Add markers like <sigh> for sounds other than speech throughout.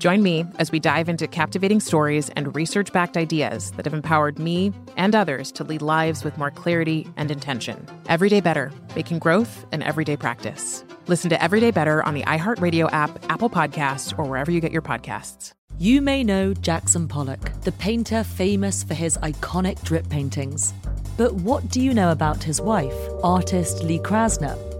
Join me as we dive into captivating stories and research backed ideas that have empowered me and others to lead lives with more clarity and intention. Everyday Better, making growth an everyday practice. Listen to Everyday Better on the iHeartRadio app, Apple Podcasts, or wherever you get your podcasts. You may know Jackson Pollock, the painter famous for his iconic drip paintings. But what do you know about his wife, artist Lee Krasner?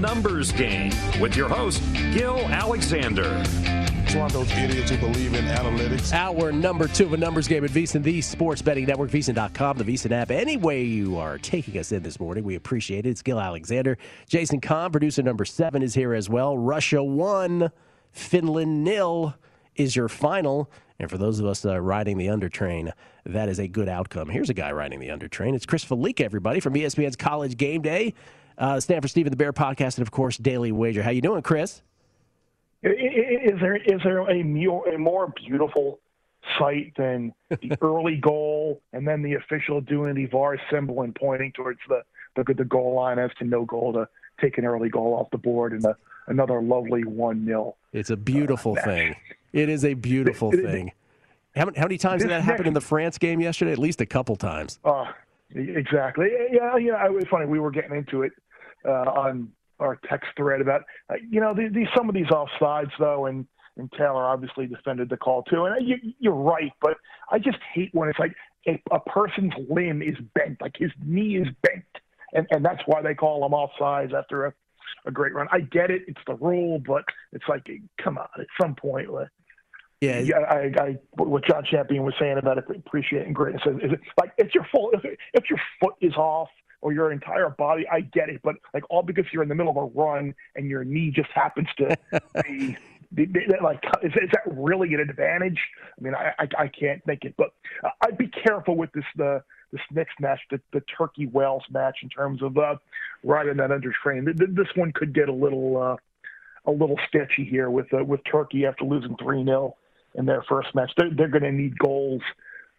Numbers game with your host, Gil Alexander. It's one of those idiots who believe in analytics. Hour number two of a numbers game at VSiN, the sports betting network, VSiN.com, the VSiN app. Any way you are taking us in this morning, we appreciate it. It's Gil Alexander. Jason Kahn, producer number seven, is here as well. Russia one, Finland nil is your final. And for those of us uh, riding the under train, that is a good outcome. Here's a guy riding the under train. It's Chris Fallica, everybody, from ESPN's College Game Day, uh, Stanford Steve the Bear podcast, and of course, Daily Wager. How you doing, Chris? Is there is there a more, a more beautiful sight than the <laughs> early goal and then the official doing the VAR symbol and pointing towards the the, the goal line as to no goal to take an early goal off the board and another lovely one 0 It's a beautiful uh, thing. It is a beautiful thing. How many, how many times did that happen in the France game yesterday? At least a couple times. Uh, exactly. Yeah, yeah. It was funny. We were getting into it uh, on our text thread about uh, you know these, these some of these offsides though, and and Taylor obviously defended the call too. And you, you're right, but I just hate when it's like a, a person's limb is bent, like his knee is bent, and and that's why they call him offsides after a a great run. I get it; it's the rule, but it's like, come on, at some point. Yeah, yeah. I, I, what John Champion was saying about appreciating greatness is it like it's your fault if, if your foot is off or your entire body. I get it, but like all because you're in the middle of a run and your knee just happens to be. <laughs> like is, is, that really an advantage? I mean, I, I, I can't make it, but I'd be careful with this the this next match, the, the Turkey Wales match, in terms of uh, riding that under train. This one could get a little uh, a little sketchy here with uh, with Turkey after losing three 0 in their first match. They're, they're going to need goals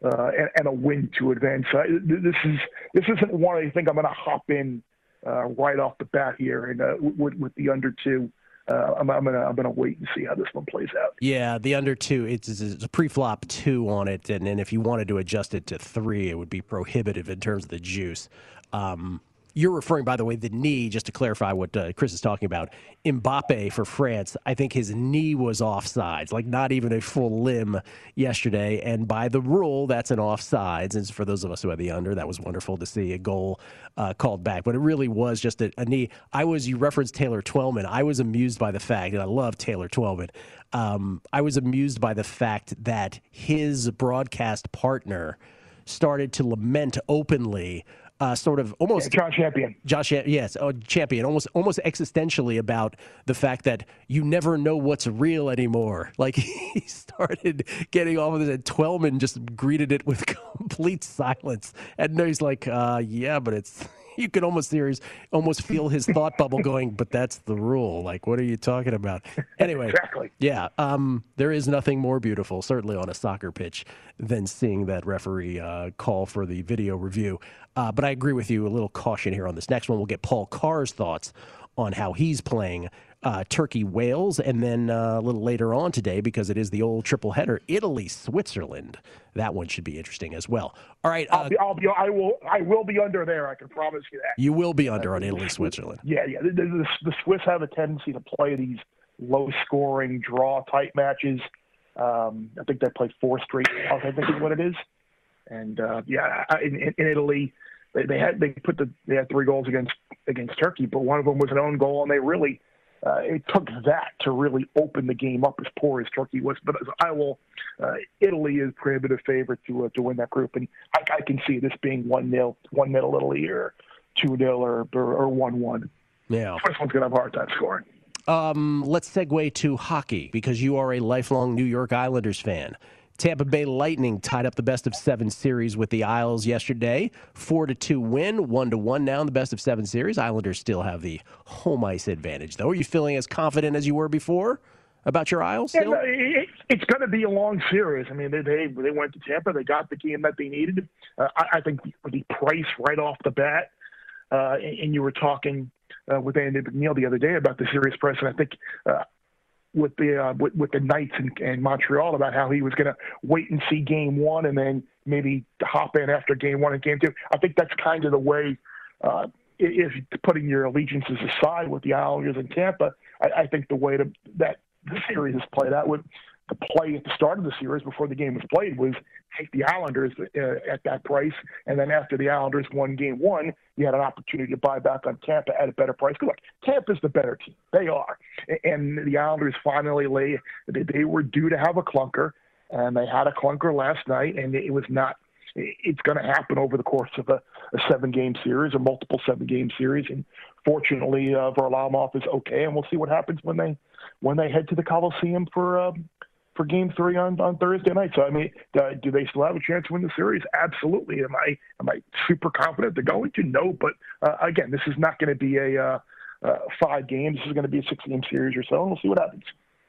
uh, and, and, a win to advance. Uh, this is this isn't one I think I'm going to hop in uh, right off the bat here and uh, with, with the under two. Uh, I'm, I'm, gonna I'm gonna wait and see how this one plays out. Yeah, the under two it's, it's a pre-flop two on it, and, and if you wanted to adjust it to three, it would be prohibitive in terms of the juice. Um, you're referring, by the way, the knee, just to clarify what uh, Chris is talking about. Mbappe for France, I think his knee was offsides, like not even a full limb yesterday. And by the rule, that's an offsides. And for those of us who had the under, that was wonderful to see a goal uh, called back. But it really was just a, a, knee. I was, you referenced Taylor Twellman. I was amused by the fact, and I love Taylor Twellman. Um, I was amused by the fact that his broadcast partner started to lament openly uh, sort of almost yeah, John Champion. Josh, yes, oh, Champion, almost almost existentially about the fact that you never know what's real anymore. <laughs> Like he started getting off of this, and Twellman just greeted it with <laughs> complete silence, and now he's like, uh, "Yeah, but it's." <laughs> you could almost hear his, almost feel his thought bubble going, but that's the rule. Like, what are you talking about? Anyway, exactly. Yeah, um, there is nothing more beautiful, certainly on a soccer pitch, than seeing that referee uh, call for the video review. Uh, but I agree with you. A little caution here on this next one. We'll get Paul Carr's thoughts on how he's playing uh, Turkey Wales, and then uh, a little later on today, because it is the old triple header, Italy Switzerland. That one should be interesting as well. All right, uh, I'll be, I'll be, I will, I will be under there. I can promise you that. You will be under on Italy <laughs> Switzerland. Yeah, yeah. The, the, the, Swiss have a tendency to play these low-scoring, draw-type matches. Um, I think they played four straight. I think is what it is. And uh, yeah, in, in Italy, they, they had they put the they had three goals against against Turkey, but one of them was an own goal, and they really uh, it took that to really open the game up as poor as Turkey was. But as I will, uh, Italy is prohibitive favorite to uh, to win that group, and I, I can see this being one 0 one 0 Italy or two 0 or or one one. Yeah, first one's gonna have a hard time scoring. Um, let's segue to hockey because you are a lifelong New York Islanders fan. Tampa Bay Lightning tied up the best of seven series with the Isles yesterday. Four to two win, one to one now in the best of seven series. Islanders still have the home ice advantage, though. Are you feeling as confident as you were before about your Isles? Still? Yeah, it, it's going to be a long series. I mean, they they, they went to Tampa, they got the game that they needed. Uh, I, I think the price right off the bat, uh, and, and you were talking uh, with Andy McNeil the other day about the series price, and I think uh, with the uh, with, with the Knights and, in Montreal about how he was going to wait and see Game One and then maybe hop in after Game One and Game Two. I think that's kind of the way. Uh, if putting your allegiances aside with the Islanders in Tampa, I, I think the way to, that the series is played out would the play at the start of the series before the game was played was take the Islanders uh, at that price, and then after the Islanders won Game One, you had an opportunity to buy back on Tampa at a better price. Good look, Tampa's the better team; they are, and the Islanders finally lay. They were due to have a clunker, and they had a clunker last night, and it was not. It's going to happen over the course of a, a seven-game series, a multiple seven-game series, and fortunately, uh, Varlamov is okay, and we'll see what happens when they when they head to the Coliseum for um, for Game Three on, on Thursday night. So I mean, uh, do they still have a chance to win the series? Absolutely. Am I am I super confident they're going to? No, but uh, again, this is not going to be a uh, uh, five games. This is going to be a six game series or so, and we'll see what happens.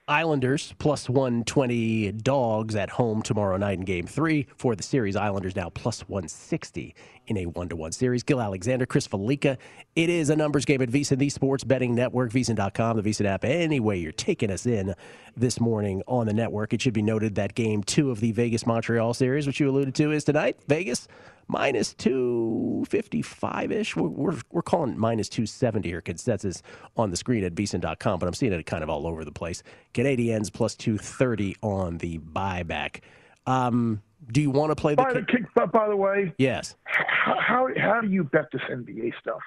Islanders plus 120 dogs at home tomorrow night in game three for the series. Islanders now plus 160 in a one to one series. Gil Alexander, Chris Fallica. It is a numbers game at VSiN, the sports betting network, VSiN.com, the VSiN app. Anyway, you're taking us in this morning on the network. It should be noted that game two of the Vegas Montreal series, which you alluded to, is tonight. Vegas minus 255 ish. We're, we're, we're, calling minus 270 here, consensus on the screen at VSiN.com, but I'm seeing it kind of all over the place. Canadiens plus 230 on the buyback. Um, do you want to play the by, the, by the way? Yes. How, how, how do you bet this NBA stuff?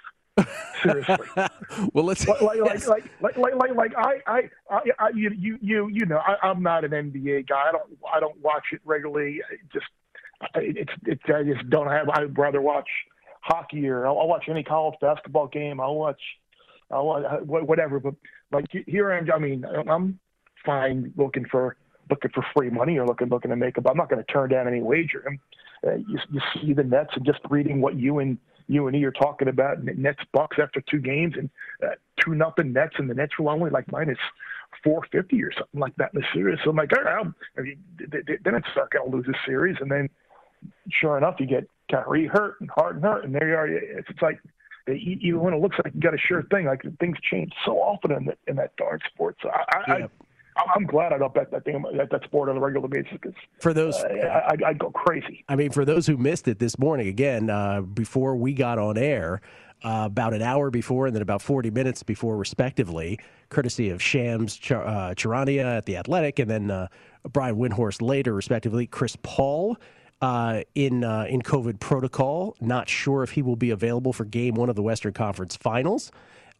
Seriously. <laughs> well, let's like like, <laughs> yes. like, like, like like like I I, I, you you you you know I, I'm not an NBA guy. I don't I don't watch it regularly. It just it's it's I just don't have. I'd rather watch hockey or I'll, I'll watch any college basketball game. I'll watch, I'll watch uh, whatever. But like here, I'm. I mean, I'm fine looking for looking for free money or looking looking to make up. I'm not going to turn down any wager. Uh, you, you see the Nets and just reading what you and you and E are talking about Nets Bucks after two games and uh, two nothing Nets and the Nets were only like minus 450 or something like that in the series. So I'm like, all right, I mean, then it's not going to lose a series. And then sure enough, you get Kyrie hurt and Harden hurt, and there you are. It's, it's like even when it looks like you got a sure thing, like things change so often in, the, in that darn sport. So I, yeah. I, I'm glad I don't bet that thing that, that sport on a regular basis because for those uh, I, I, go crazy. I mean, for those who missed it this morning, again uh, before we got on air. Uh, about an hour before and then about 40 minutes before, respectively, courtesy of Shams Ch- uh, Charania at The Athletic and then uh, Brian Windhorst later, respectively. Chris Paul uh, in uh, in COVID protocol. Not sure if he will be available for Game One of the Western Conference Finals.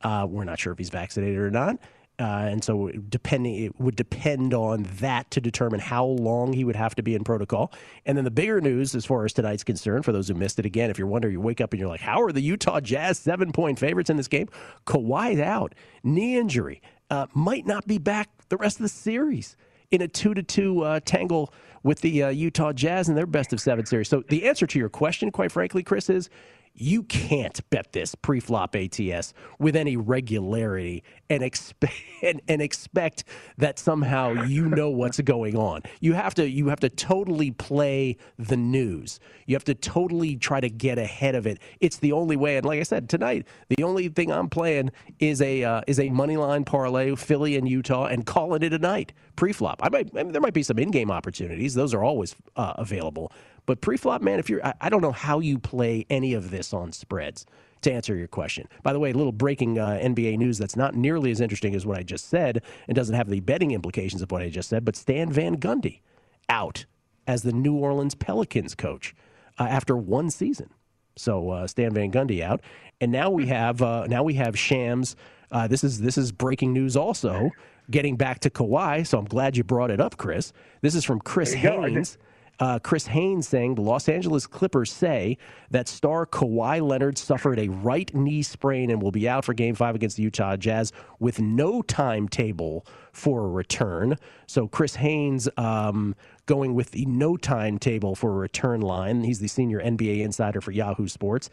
Uh, we're not sure if he's vaccinated or not. Uh, and so, depending, it would depend on that to determine how long he would have to be in protocol. And then the bigger news, as far as tonight's concerned, for those who missed it, again, if you're wondering, you wake up and you're like, "How are the Utah Jazz seven point favorites in this game?" Kawhi's out, knee injury, uh, might not be back the rest of the series in a two to two tangle with the uh, Utah Jazz in their best of seven series. So the answer to your question, quite frankly, Chris, is you can't bet this pre-flop ATS with any regularity and expect <laughs> and, and, expect that somehow you know what's going on. You have to you have to totally play the news. You have to totally try to get ahead of it. It's the only way. And like I said tonight, the only thing I'm playing is a uh, is a money line parlay, Philly and Utah, and calling it a night pre-flop. I might I mean, there might be some in-game opportunities. Those are always uh, available. But pre-flop, man, if you're, I, I, don't know how you play any of this on spreads. To answer your question, by the way, a little breaking uh, NBA news that's not nearly as interesting as what I just said, and doesn't have the betting implications of what I just said. But Stan Van Gundy out as the New Orleans Pelicans coach uh, after one season. So uh, Stan Van Gundy out, and now we have uh, now we have Shams. Uh, this is this is breaking news also. Getting back to Kawhi, so I'm glad you brought it up, Chris. This is from Chris Haynes. Go uh, Chris Haynes saying the Los Angeles Clippers say that star Kawhi Leonard suffered a right knee sprain and will be out for game five against the Utah Jazz with no timetable for a return. So Chris Haynes um, going with the no timetable for a return line. He's the senior NBA insider for Yahoo Sports.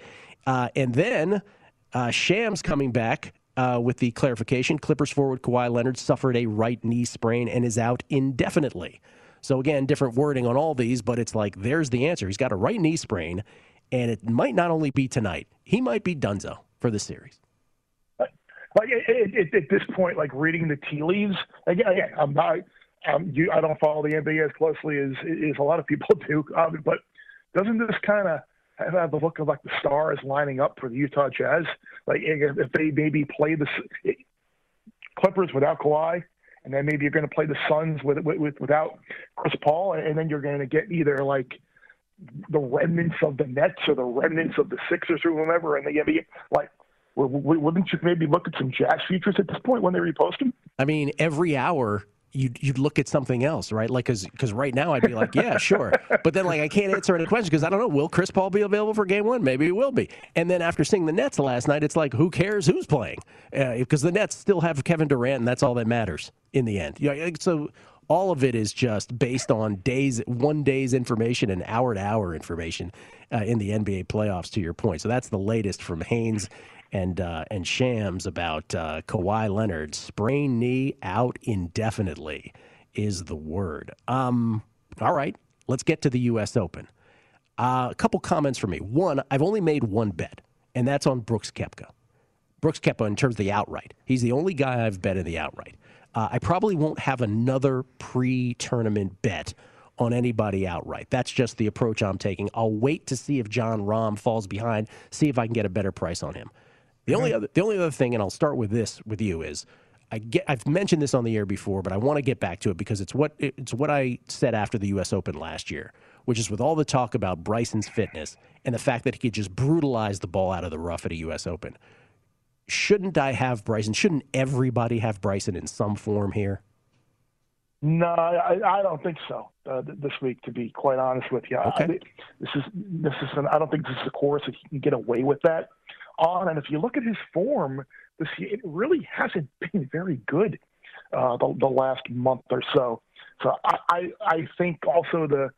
Uh, and then uh, Shams coming back uh, with the clarification Clippers forward Kawhi Leonard suffered a right knee sprain and is out indefinitely. So again, different wording on all these, but it's like there's the answer. He's got a right knee sprain, and it might not only be tonight. He might be Dunzo for the series. Like it, it, at this point, like reading the tea leaves. Again, again I'm not. You, I don't follow the NBA as closely as, as a lot of people <laughs> do. Um, but doesn't this kind of have the look of like the stars lining up for the Utah Jazz? Like if they maybe play the Clippers without Kawhi, and then maybe you're going to play the Suns with, with without Chris Paul, and then you're going to get either like the remnants of the Nets or the remnants of the Sixers or whomever, and the NBA. Like, wouldn't you maybe look at some Jazz futures at this point when they repost them? I mean, every hour you'd you'd look at something else, right? Like, because because right now I'd be like, yeah, sure, but then like I can't answer any questions because I don't know. Will Chris Paul be available for Game One? Maybe he will be. And then after seeing the Nets last night, it's like, who cares who's playing? Because uh, the Nets still have Kevin Durant, and that's all that matters in the end. Yeah, so all of it is just based on days, one day's information and hour to hour information uh, in the NBA playoffs. To your point, so that's the latest from Haynes and uh, and Shams about uh, Kawhi Leonard sprained knee out indefinitely is the word. Um, all right, let's get to the U.S. Open. Uh, a couple comments for me. One, I've only made one bet, and that's on Brooks Koepka. Brooks Koepka in terms of the outright. He's the only guy I've bet in the outright. Uh, I probably won't have another pre-tournament bet on anybody outright. That's just the approach I'm taking. I'll wait to see if Jon Rahm falls behind, see if I can get a better price on him. The only other the only other thing, and I'll start with this with you is I get I've mentioned this on the air before, but I want to get back to it because it's what it's what I said after the U.S. Open last year, which is with all the talk about Bryson's fitness and the fact that he could just brutalize the ball out of the rough at a U.S. Open. Shouldn't I have Bryson? Shouldn't everybody have Bryson in some form here? No, I, I don't think so. Uh, this week, to be quite honest with you, okay. I, this is this is. An, I don't think this is a course that he can get away with that on. And if you look at his form this it really hasn't <laughs> been very good uh, the, the last month or so. So I, I, I think also the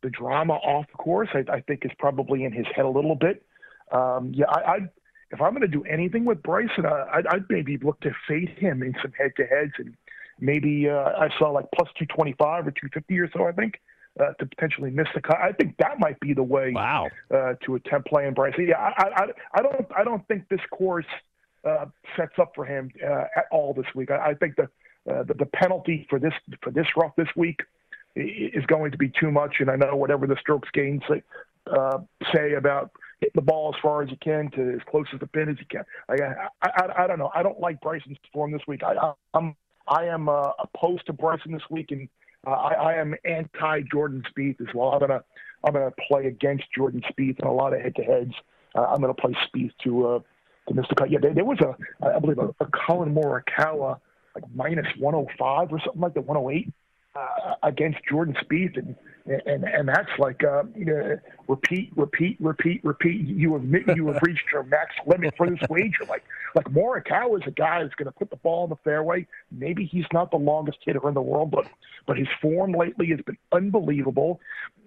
the drama off course, I, I think, is probably in his head a little bit. Um, yeah, I, I if I'm going to do anything with Bryson, uh, I'd, I'd maybe look to fade him in some head-to-heads, and maybe uh, I saw like plus 225 or 250 or so, I think uh, to potentially miss the cut. I think that might be the way wow. uh, to attempt playing Bryson. Yeah, I, I, I don't I don't think this course uh, sets up for him uh, at all this week. I, I think the, uh, the the penalty for this for this rough this week is going to be too much. And I know whatever the strokes gained say, uh, say about hitting the ball as far as you can to as close as the pin as you can. I, I, I, I don't know. I don't like Bryson's form this week. I, I I'm I am uh, opposed to Bryson this week, and uh, I, I am anti Jordan Spieth as well. I'm gonna I'm gonna play against Jordan Spieth in a lot of head-to-heads. Uh, I'm gonna play Spieth to uh, to the cut. Yeah, there, there was a I believe a, a Collin Morikawa like minus 105 or something like that, 108 uh, against Jordan Spieth, and and and that's like uh, you know, repeat, repeat, repeat, repeat. You have you have reached your max limit for this wager. Like like Morikawa is a guy that's going to put the ball in the fairway. Maybe he's not the longest hitter in the world, but but his form lately has been unbelievable.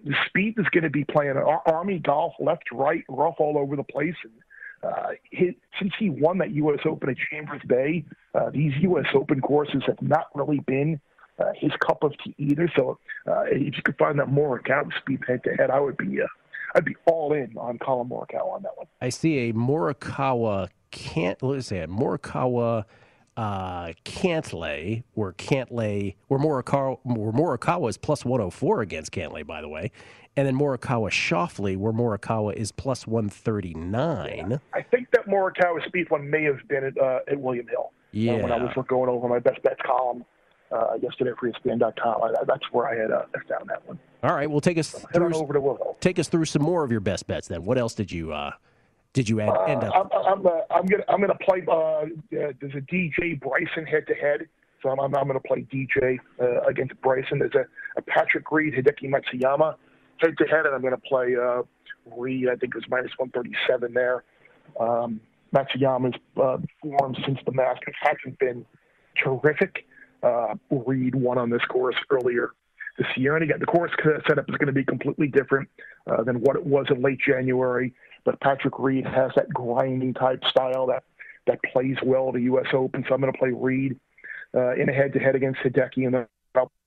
The Spieth is going to be playing army golf, left, right, rough all over the place, and uh, his, since he won that U.S. Open at Chambers Bay, uh, these U.S. Open courses have not really been uh, his cup of tea either. So uh, if you could find that Morikawa Spieth head to head, I would be uh, I'd be all in on Collin Morikawa on that one. I see a Morikawa can't let's say a Morikawa uh, Cantlay, where Cantlay, where Morikawa, where Morikawa is plus 104 against Cantlay, by the way, and then Morikawa Schauffele, where Morikawa is plus 139. Yeah. I think that Morikawa Spieth one may have been at, uh, at William Hill. Yeah. Uh, when I was going over my best bets column uh, yesterday for ESPN.com. I, that's where I had uh, found that one. All right, well, take us so through. over to Will. Take us through some more of your best bets. Then, what else did you uh, did you end, end up? I'm, I'm, uh, I'm gonna I'm gonna play. Uh, there's a DJ Bryson head to head. So I'm, I'm, to play DJ uh, against Bryson. There's a, a Patrick Reed, Hideki Matsuyama head to head, and I'm going to play uh, Reed. I think it was minus 137 there. Um, Matsuyama's uh, form since the Masters hasn't been terrific uh, won on this course earlier this year. And again, the course setup is going to be completely different uh, than what it was in late January. But Patrick Reed has that grinding type style that that plays well at the U.S. Open. So I'm going to play Reed uh, in a head-to-head against Hideki and then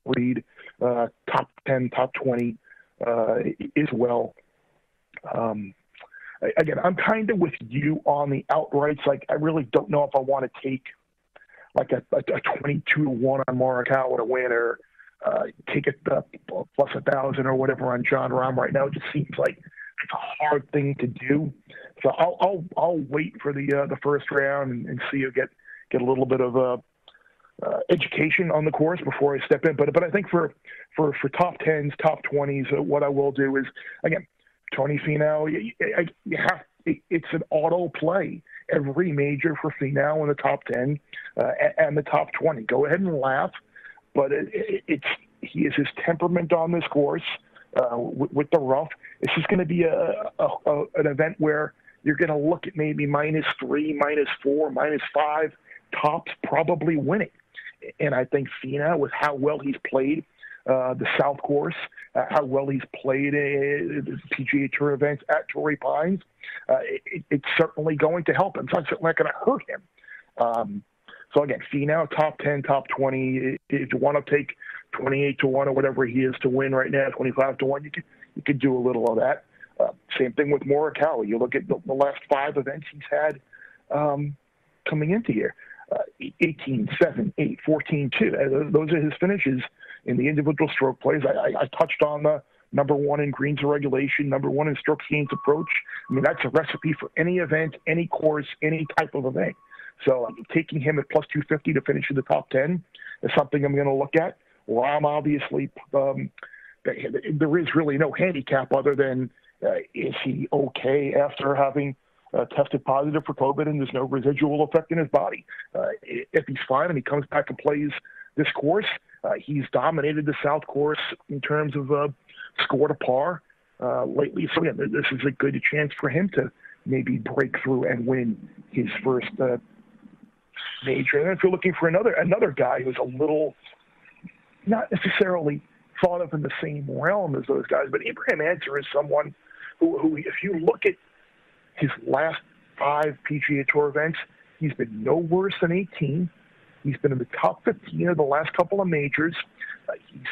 Reed uh, top 10, top 20 uh, as well. Um, again, I'm kind of with you on the outrights. Like, I really don't know if I want to take – like a, a, a 22 to 1 on Morikawa to win or uh, take it uh, plus a thousand or whatever on Jon Rahm right now. It just seems like it's a hard thing to do. So I'll I'll, I'll wait for the uh, the first round and, and see you get get a little bit of uh, uh, education on the course before I step in. But but I think for for for top tens, top twenties, uh, what I will do is again, Tony Finau, you, you have it's an auto play every major for Finau in the top 10 uh, and the top 20. Go ahead and laugh, but it, it, it's he is his temperament on this course uh, with, with, the rough. This is going to be a, a, a, an event where you're going to look at maybe minus three, minus four, minus five, tops probably winning. And I think Finau, with how well he's played uh, the South Course, uh, how well he's played in PGA Tour events at Torrey Pines. Uh, it, it's certainly going to help him. It's not certainly not going to hurt him. Um, so again, Finau top ten, top twenty. If you want to take twenty-eight to one or whatever he is to win right now, twenty-five to one, you could you could do a little of that. Uh, same thing with Morikawa. You look at the, the last five events he's had um, coming into here. Uh, 18, 7, 8, 14, 2. Uh, those are his finishes in the individual stroke plays. I, I, touched on the number one in greens and regulation, number one in stroke gains approach. I mean, that's a recipe for any event, any course, any type of event. So um, taking him at plus 250 to finish in the top 10 is something I'm going to look at. Well, I'm obviously, um, there is really no handicap other than uh, is he okay after having uh, tested positive for COVID and there's no residual effect in his body. Uh, if he's fine and he comes back and plays this course, he's dominated the South Course in terms of uh, score to par uh, lately. So yeah, this is a good chance for him to maybe break through and win his first uh, major. And if you're looking for another another guy who's a little not necessarily thought of in the same realm as those guys, but Abraham Ancer is someone who, who if you look at his last five PGA Tour events, he's been no worse than 18. He's been in the top 15 of the last couple of majors. Uh, he's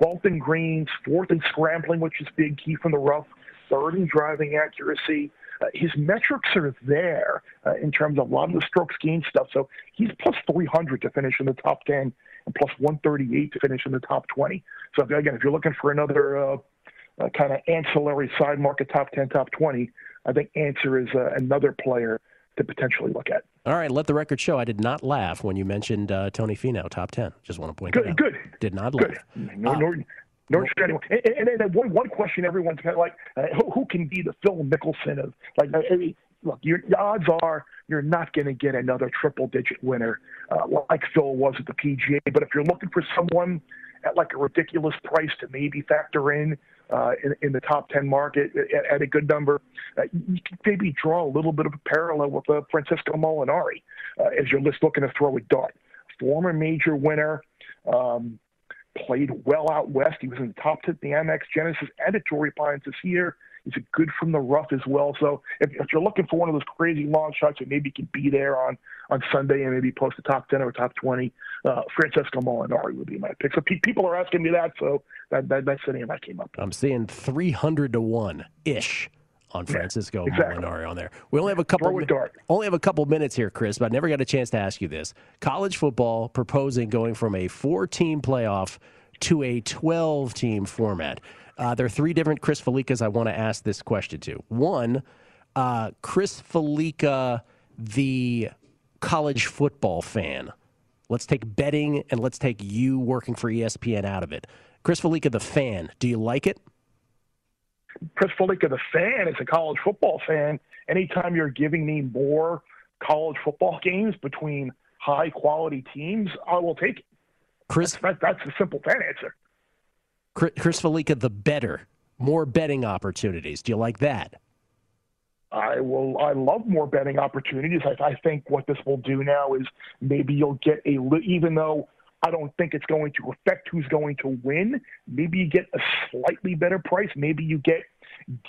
12th in greens, fourth in scrambling, which is big, key from the rough, third in driving accuracy. Uh, his metrics are there uh, in terms of a lot of the strokes gained stuff. So he's plus 300 to finish in the top 10 and plus 138 to finish in the top 20. So again, if you're looking for another uh, uh kind of ancillary side market top 10, top 20, I think Ancer is uh, another player to potentially look at. All right, let the record show. I did not laugh when you mentioned uh, Tony Finau top ten. Just want to point good, that out. Good. Did not good. laugh. No, uh, nor, nor should anyone. And, and, and one, one question everyone's got, like, uh, who, who, can be the Phil Mickelson of like? Look, your odds are you're not going to get another triple digit winner uh, like Phil was at the PGA. But if you're looking for someone at like a ridiculous price to maybe factor in uh, in, in the top 10 market at, at a good number, uh, you can maybe draw a little bit of a parallel with uh, Francesco Molinari uh, as you're just looking to throw a dart. Former major winner, um, played well out west. He was in the top 10 the Amex Genesis and at Torrey Pines this year. He's a good from the rough as well. So if, if you're looking for one of those crazy long shots that maybe can be there on, on Sunday and maybe post a top 10 or top 20, uh, Francesco Molinari would be my pick. So pe- people are asking me that, so that, that, that's the name I came up with. I'm seeing 300 to 1 ish on Francisco yeah, exactly. Molinari on there. We only have a couple mi- only have a couple minutes here, Chris, but I never got a chance to ask you this. College football proposing going from a four-team playoff to a 12-team format. Uh, there are three different Chris Fallicas I want to ask this question to. One, uh, Chris Fallica, the college football fan. Let's take betting and let's take you working for ESPN out of it. Chris Fallica, the fan, do you like it? Chris Fallica, the fan, is a college football fan. Anytime you're giving me more college football games between high quality teams, I will take it. Chris, that's, that's the simple fan answer. Chris Fallica, the better, more betting opportunities. Do you like that? I will. I love more betting opportunities. I, I think what this will do now is maybe you'll get a even though I don't think it's going to affect who's going to win. Maybe you get a slightly better price. Maybe you get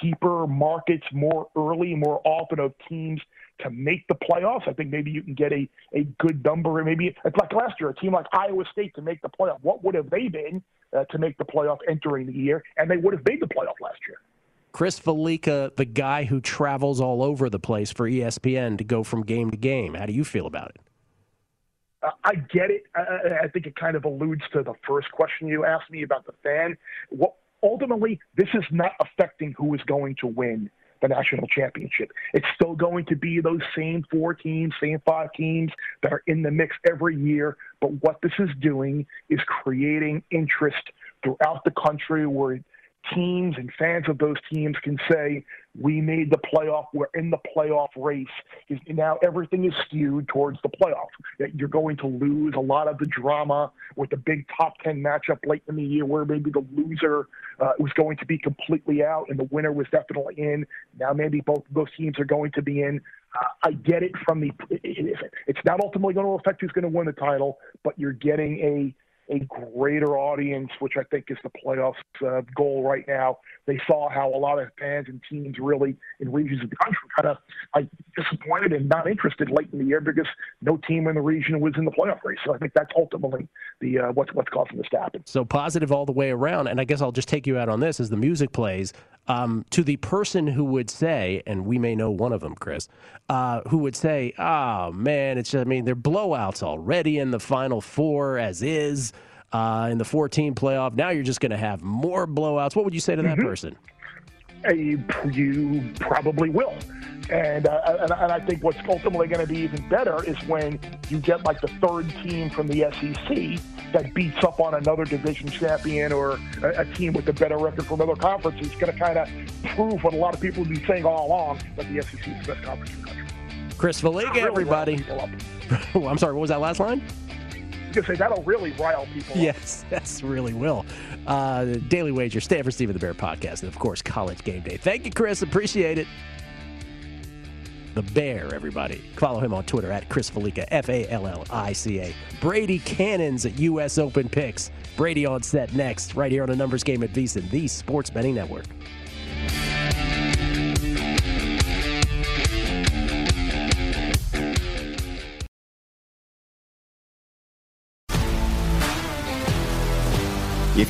deeper markets more early, more often of teams to make the playoffs. I think maybe you can get a, a good number. And maybe it's like last year, a team like Iowa State to make the playoff. What would have they been? uh, to make the playoff entering the year, and they would have made the playoff last year. Chris Fallica, the guy who travels all over the place for ESPN to go from game to game. How do you feel about it? Uh, I get it. I, I think it kind of alludes to the first question you asked me about the fan. What ultimately, this is not affecting who is going to win the national championship. It's still going to be those same four teams, same five teams that are in the mix every year. But what this is doing is creating interest throughout the country where teams and fans of those teams can say, we made the playoff, we're in the playoff race. Now everything is skewed towards the playoff. You're going to lose a lot of the drama with the big top 10 matchup late in the year where maybe the loser uh, was going to be completely out and the winner was definitely in. Now maybe both of those teams are going to be in. Uh, I get it from the, it's not ultimately going to affect who's going to win the title, but you're getting a, a greater audience, which I think is the playoffs uh, goal right now. They saw how a lot of fans and teams really in regions of the country kind of like disappointed and not interested late in the year because no team in the region was in the playoff race. So I think that's ultimately the uh, what's what's causing this to happen. So positive all the way around. And I guess I'll just take you out on this as the music plays. Um, to the person who would say, and we may know one of them, Chris, uh, who would say, "Oh man, it's just, I mean they're blowouts already in the final four as is." Uh, in the 14 playoff. Now you're just going to have more blowouts. What would you say to that mm-hmm. person? You, you probably will. And, uh, and, and I think what's ultimately going to be even better is when you get like the third team from the SEC that beats up on another division champion or a, a team with a better record from other conferences. It's going to kind of prove what a lot of people have been saying all along that the SEC is the best conference in the country. Chris Fallica, really everybody. <laughs> I'm sorry, what was that last line? <laughs> say that'll really rile people. Yes, that's really will. Uh, Daily Wager, Stanford Steve the Bear podcast, and of course, College Game Day. Thank you, Chris. Appreciate it the Bear, everybody. Follow him on Twitter at Chris Fallica, F A L L I C A. Brady Cannons at U.S. Open Picks. Brady on set next, right here on a numbers game at VSiN, the Sports Betting Network.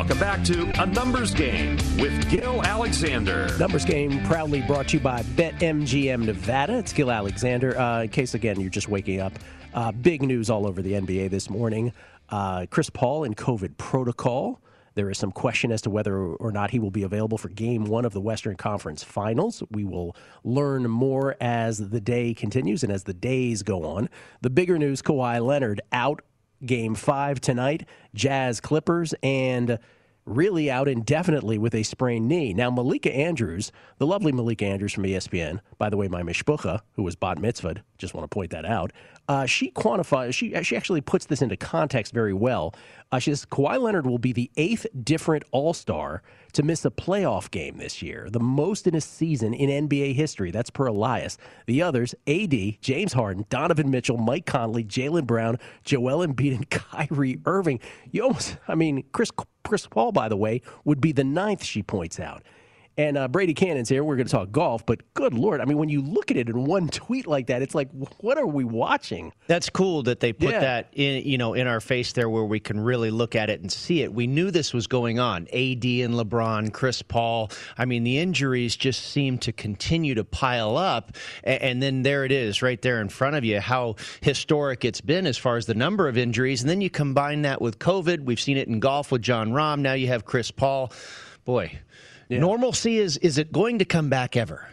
Welcome back to A Numbers Game with Gil Alexander. Numbers Game proudly brought to you by BetMGM Nevada. It's Gil Alexander. Uh, in case, again, you're just waking up, uh, big news all over the NBA this morning. Uh, Chris Paul in COVID protocol. There is some question as to whether or not he will be available for game one of the Western Conference Finals. We will learn more as the day continues and as the days go on. The bigger news Kawhi Leonard out game five tonight, Jazz Clippers, and really out indefinitely with a sprained knee. Now, Malika Andrews, the lovely Malika Andrews from ESPN, by the way, my mishpucha, who was bat mitzvahed, just want to point that out, uh, she quantifies, she, she actually puts this into context very well. Uh, she says Kawhi Leonard will be the eighth different All Star to miss a playoff game this year, the most in a season in NBA history. That's per Elias. The others, AD, James Harden, Donovan Mitchell, Mike Conley, Jaylen Brown, Joel Embiid, and <laughs> Kyrie Irving. You almost, I mean, Chris, Chris Paul, by the way, would be the ninth, she points out. And uh, Brady Cannon's here. We're going to talk golf, but good lord! I mean, when you look at it in one <laughs> tweet like that, it's like, what are we watching? That's cool that they put Yeah. that in, you know, in our face there, where we can really look at it and see it. We knew this was going on. AD and LeBron, Chris Paul. I mean, the injuries just seem to continue to pile up, A- and then there it is, right there in front of you. How historic it's been as far as the number of injuries, and then you combine that with COVID. We've seen it in golf with Jon Rahm. Now you have Chris Paul. Boy. Normalcy is is it going to come back ever?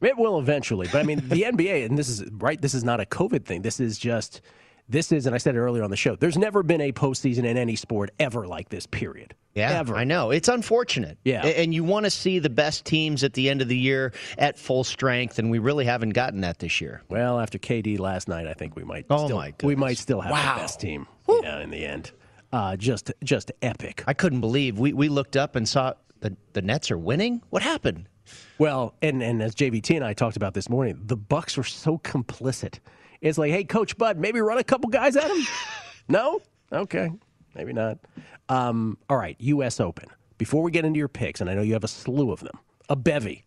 It will eventually, but I mean, the <laughs> NBA, and this is right. This is not a COVID thing. This is just. This is, and I said it earlier on the show. There's never been a postseason in any sport ever like this. Period. Yeah, Ever. I know. It's unfortunate. Yeah. And you want to see the best teams at the end of the year at full strength, and we really haven't gotten that this year. Well, after KD last night, I think we might. Oh, still, my We might still have Wow. the best team. Yeah, in the end. Uh, just just epic. I couldn't believe we, we looked up and saw the the Nets are winning. What happened? Well, and and as JVT and I talked about this morning, the Bucks were so complicit. It's like, hey, Coach Bud, maybe run a couple guys at him. <laughs> no, okay, maybe not. Um, all right, U.S. Open. Before we get into your picks, and I know you have a slew of them, a bevy.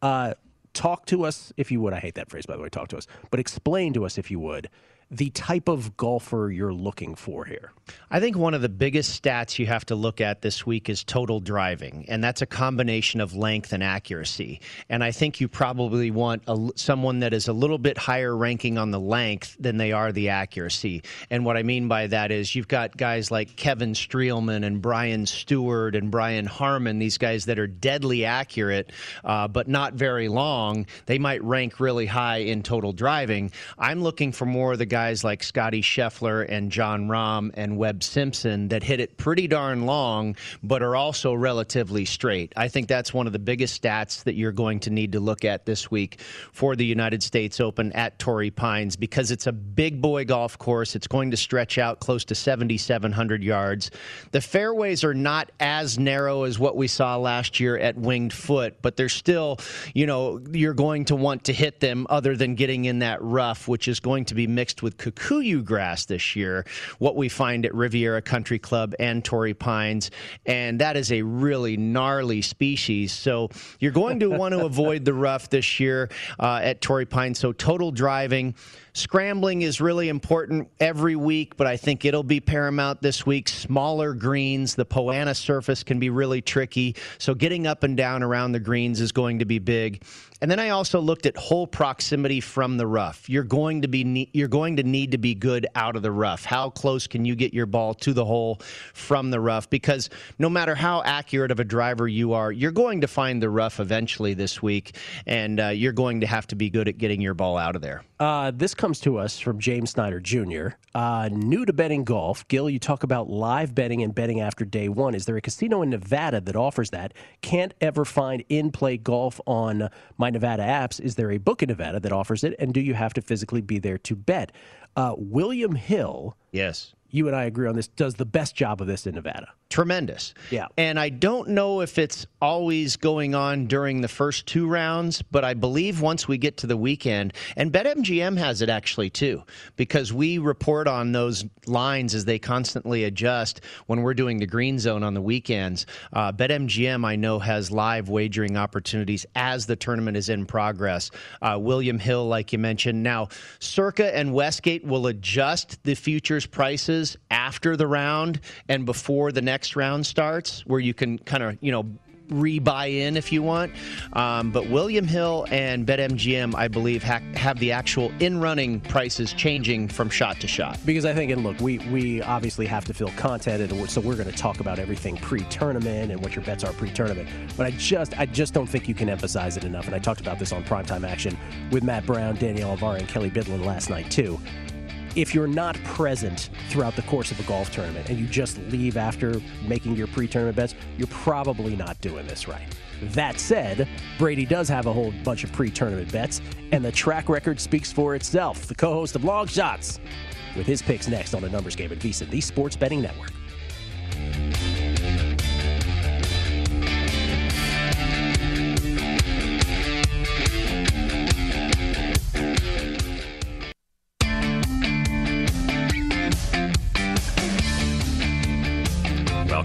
Uh, talk to us if you would. I hate that phrase, by the way. Talk to us, but explain to us if you would the type of golfer you're looking for here? I think one of the biggest stats you have to look at this week is total driving, and that's a combination of length and accuracy. And I think you probably want a, someone that is a little bit higher ranking on the length than they are the accuracy. And what I mean by that is you've got guys like Kevin Streelman and Brian Stuard and Brian Harman, these guys that are deadly accurate, uh, but not very long. They might rank really high in total driving. I'm looking for more of the guys guys like Scotty Scheffler and Jon Rahm and Webb Simpson that hit it pretty darn long, but are also relatively straight. I think that's one of the biggest stats that you're going to need to look at this week for the United States Open at Torrey Pines because it's a big boy golf course. It's going to stretch out close to 7,700 yards. The fairways are not as narrow as what we saw last year at Winged Foot, but they're still, you know, you're going to want to hit them other than getting in that rough, which is going to be mixed with with kikuyu grass this year, what we find at Riviera Country Club and Torrey Pines. And that is a really gnarly species. So you're going to want to <laughs> avoid the rough this year uh, at Torrey Pines. So total driving. Scrambling is really important every week, but I think it'll be paramount this week. Smaller greens, the Poa annua surface can be really tricky. So getting up and down around the greens is going to be big. And then I also looked at hole proximity from the rough. You're going to be you're going to need to be good out of the rough. How close can you get your ball to the hole from the rough? Because no matter how accurate of a driver you are, you're going to find the rough eventually this week, and uh, you're going to have to be good at getting your ball out of there. Uh, this comes to us from James Snyder Jr. Uh, new to betting golf, Gil. You talk about live betting and betting after day one. Is there a casino in Nevada that offers that? Can't ever find in-play golf on my Nevada apps, is there a book in Nevada that offers it? And do you have to physically be there to bet? Uh, William Hill. Yes. You and I agree on this. Does the best job of this in Nevada tremendous. Yeah. And I don't know if it's always going on during the first two rounds, but I believe once we get to the weekend, and BetMGM has it actually too, because we report on those lines as they constantly adjust when we're doing the green zone on the weekends. Uh, BetMGM, I know, has live wagering opportunities as the tournament is in progress. Uh, William Hill, like you mentioned. Now, Circa and Westgate will adjust the futures prices after the round and before the next round starts, where you can kind of, you know, rebuy in if you want. Um, but William Hill and BetMGM, I believe, ha- have the actual in running prices changing from shot to shot. Because I think, and look, we, we obviously have to fill content, and so we're going to talk about everything pre tournament and what your bets are pre tournament. But I just I just don't think you can emphasize it enough. And I talked about this on primetime action with Matt Brown, Danielle Alvar, and Kelly Bidlin last night, too if you're not present throughout the course of a golf tournament and you just leave after making your pre tournament bets, you're probably not doing this right. That said, Brady does have a whole bunch of pre tournament bets, and the track record speaks for itself. The co host of Long Shots with his picks next on the numbers game at VSiN, the Sports Betting Network.